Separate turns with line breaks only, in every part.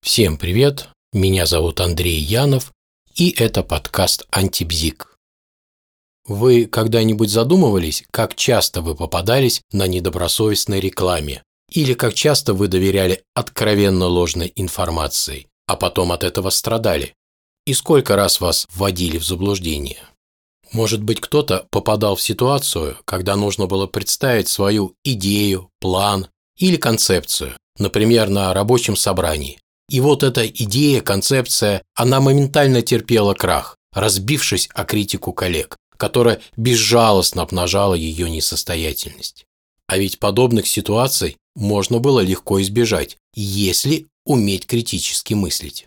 Всем привет, меня зовут Андрей Янов, и это подкаст «Антибзик». Вы когда-нибудь задумывались, как часто вы попадались на недобросовестной рекламе? Или как часто вы доверяли откровенно ложной информации, а потом от этого страдали? И сколько раз вас вводили в заблуждение? Может быть, кто-то попадал в ситуацию, когда нужно было представить свою идею, план или концепцию, например, на рабочем собрании. И вот эта идея, концепция, она моментально терпела крах, разбившись о критику коллег, которая безжалостно обнажала ее несостоятельность. А ведь подобных ситуаций можно было легко избежать, если уметь критически мыслить.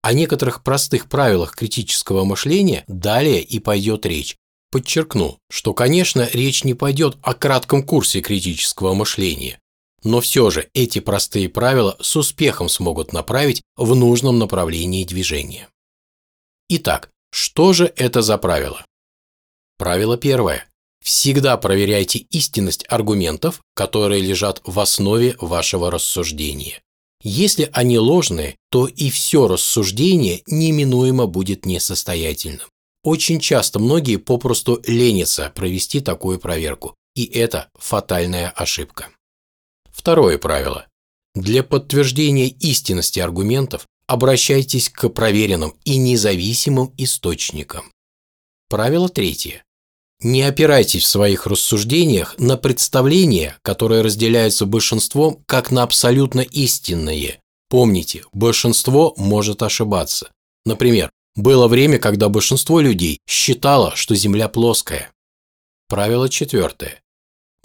О некоторых простых правилах критического мышления далее и пойдет речь. Подчеркну, что, конечно, речь не пойдет о кратком курсе критического мышления, но все же эти простые правила с успехом смогут направить в нужном направлении движения. Итак, что же это за правило? Правило первое. Всегда проверяйте истинность аргументов, которые лежат в основе вашего рассуждения. Если они ложные, то и все рассуждение неминуемо будет несостоятельным. Очень часто многие попросту ленятся провести такую проверку, и это фатальная ошибка. Второе правило. Для подтверждения истинности аргументов обращайтесь к проверенным и независимым источникам. Правило третье. Не опирайтесь в своих рассуждениях на представления, которые разделяются большинством как на абсолютно истинные. Помните, большинство может ошибаться. Например, было время, когда большинство людей считало, что Земля плоская. Правило четвертое.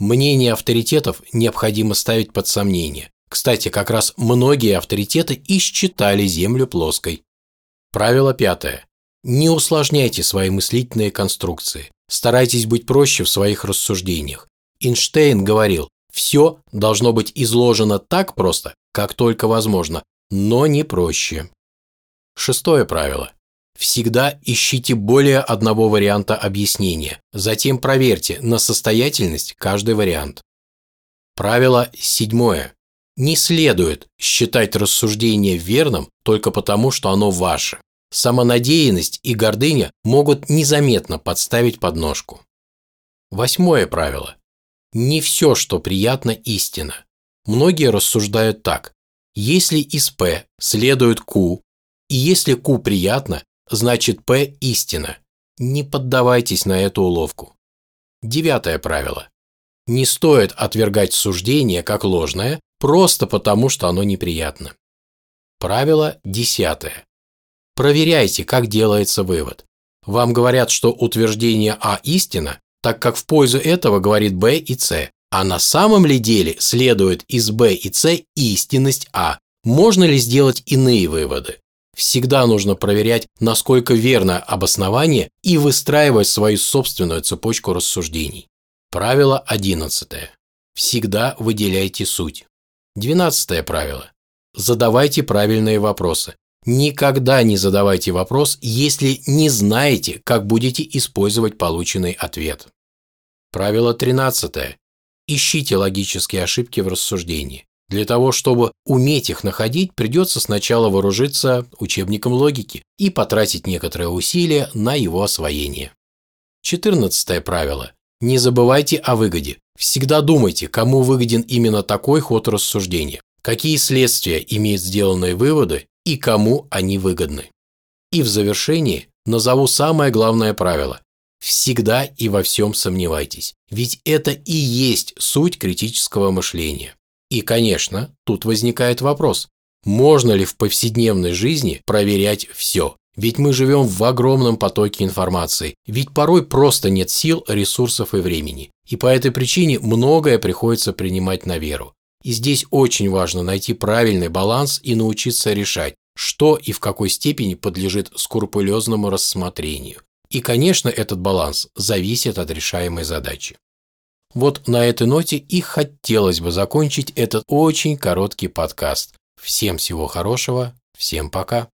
Мнение авторитетов необходимо ставить под сомнение. Кстати, как раз многие авторитеты и считали Землю плоской. Правило пятое. Не усложняйте свои мыслительные конструкции. Старайтесь быть проще в своих рассуждениях. Эйнштейн говорил, все должно быть изложено так просто, как только возможно, но не проще. Шестое правило. Всегда ищите более одного варианта объяснения, затем проверьте на состоятельность каждый вариант. Правило седьмое. Не следует считать рассуждение верным только потому, что оно ваше самонадеянность и гордыня могут незаметно подставить подножку. Восьмое правило. Не все, что приятно, истина. Многие рассуждают так. Если из П следует Q, и если Q приятно, значит П истина. Не поддавайтесь на эту уловку. Девятое правило. Не стоит отвергать суждение как ложное, просто потому, что оно неприятно. Правило десятое. Проверяйте, как делается вывод. Вам говорят, что утверждение А истина, так как в пользу этого говорит Б и С, а на самом ли деле следует из Б и С истинность А. Можно ли сделать иные выводы? Всегда нужно проверять, насколько верно обоснование и выстраивать свою собственную цепочку рассуждений. Правило 11. Всегда выделяйте суть. 12 правило. Задавайте правильные вопросы. Никогда не задавайте вопрос, если не знаете, как будете использовать полученный ответ. Правило 13. Ищите логические ошибки в рассуждении. Для того, чтобы уметь их находить, придется сначала вооружиться учебником логики и потратить некоторое усилие на его освоение. 14 правило. Не забывайте о выгоде. Всегда думайте, кому выгоден именно такой ход рассуждения, какие следствия имеют сделанные выводы и кому они выгодны. И в завершении назову самое главное правило. Всегда и во всем сомневайтесь, ведь это и есть суть критического мышления. И, конечно, тут возникает вопрос, можно ли в повседневной жизни проверять все? Ведь мы живем в огромном потоке информации, ведь порой просто нет сил, ресурсов и времени. И по этой причине многое приходится принимать на веру. И здесь очень важно найти правильный баланс и научиться решать, что и в какой степени подлежит скрупулезному рассмотрению. И, конечно, этот баланс зависит от решаемой задачи. Вот на этой ноте и хотелось бы закончить этот очень короткий подкаст. Всем всего хорошего, всем пока.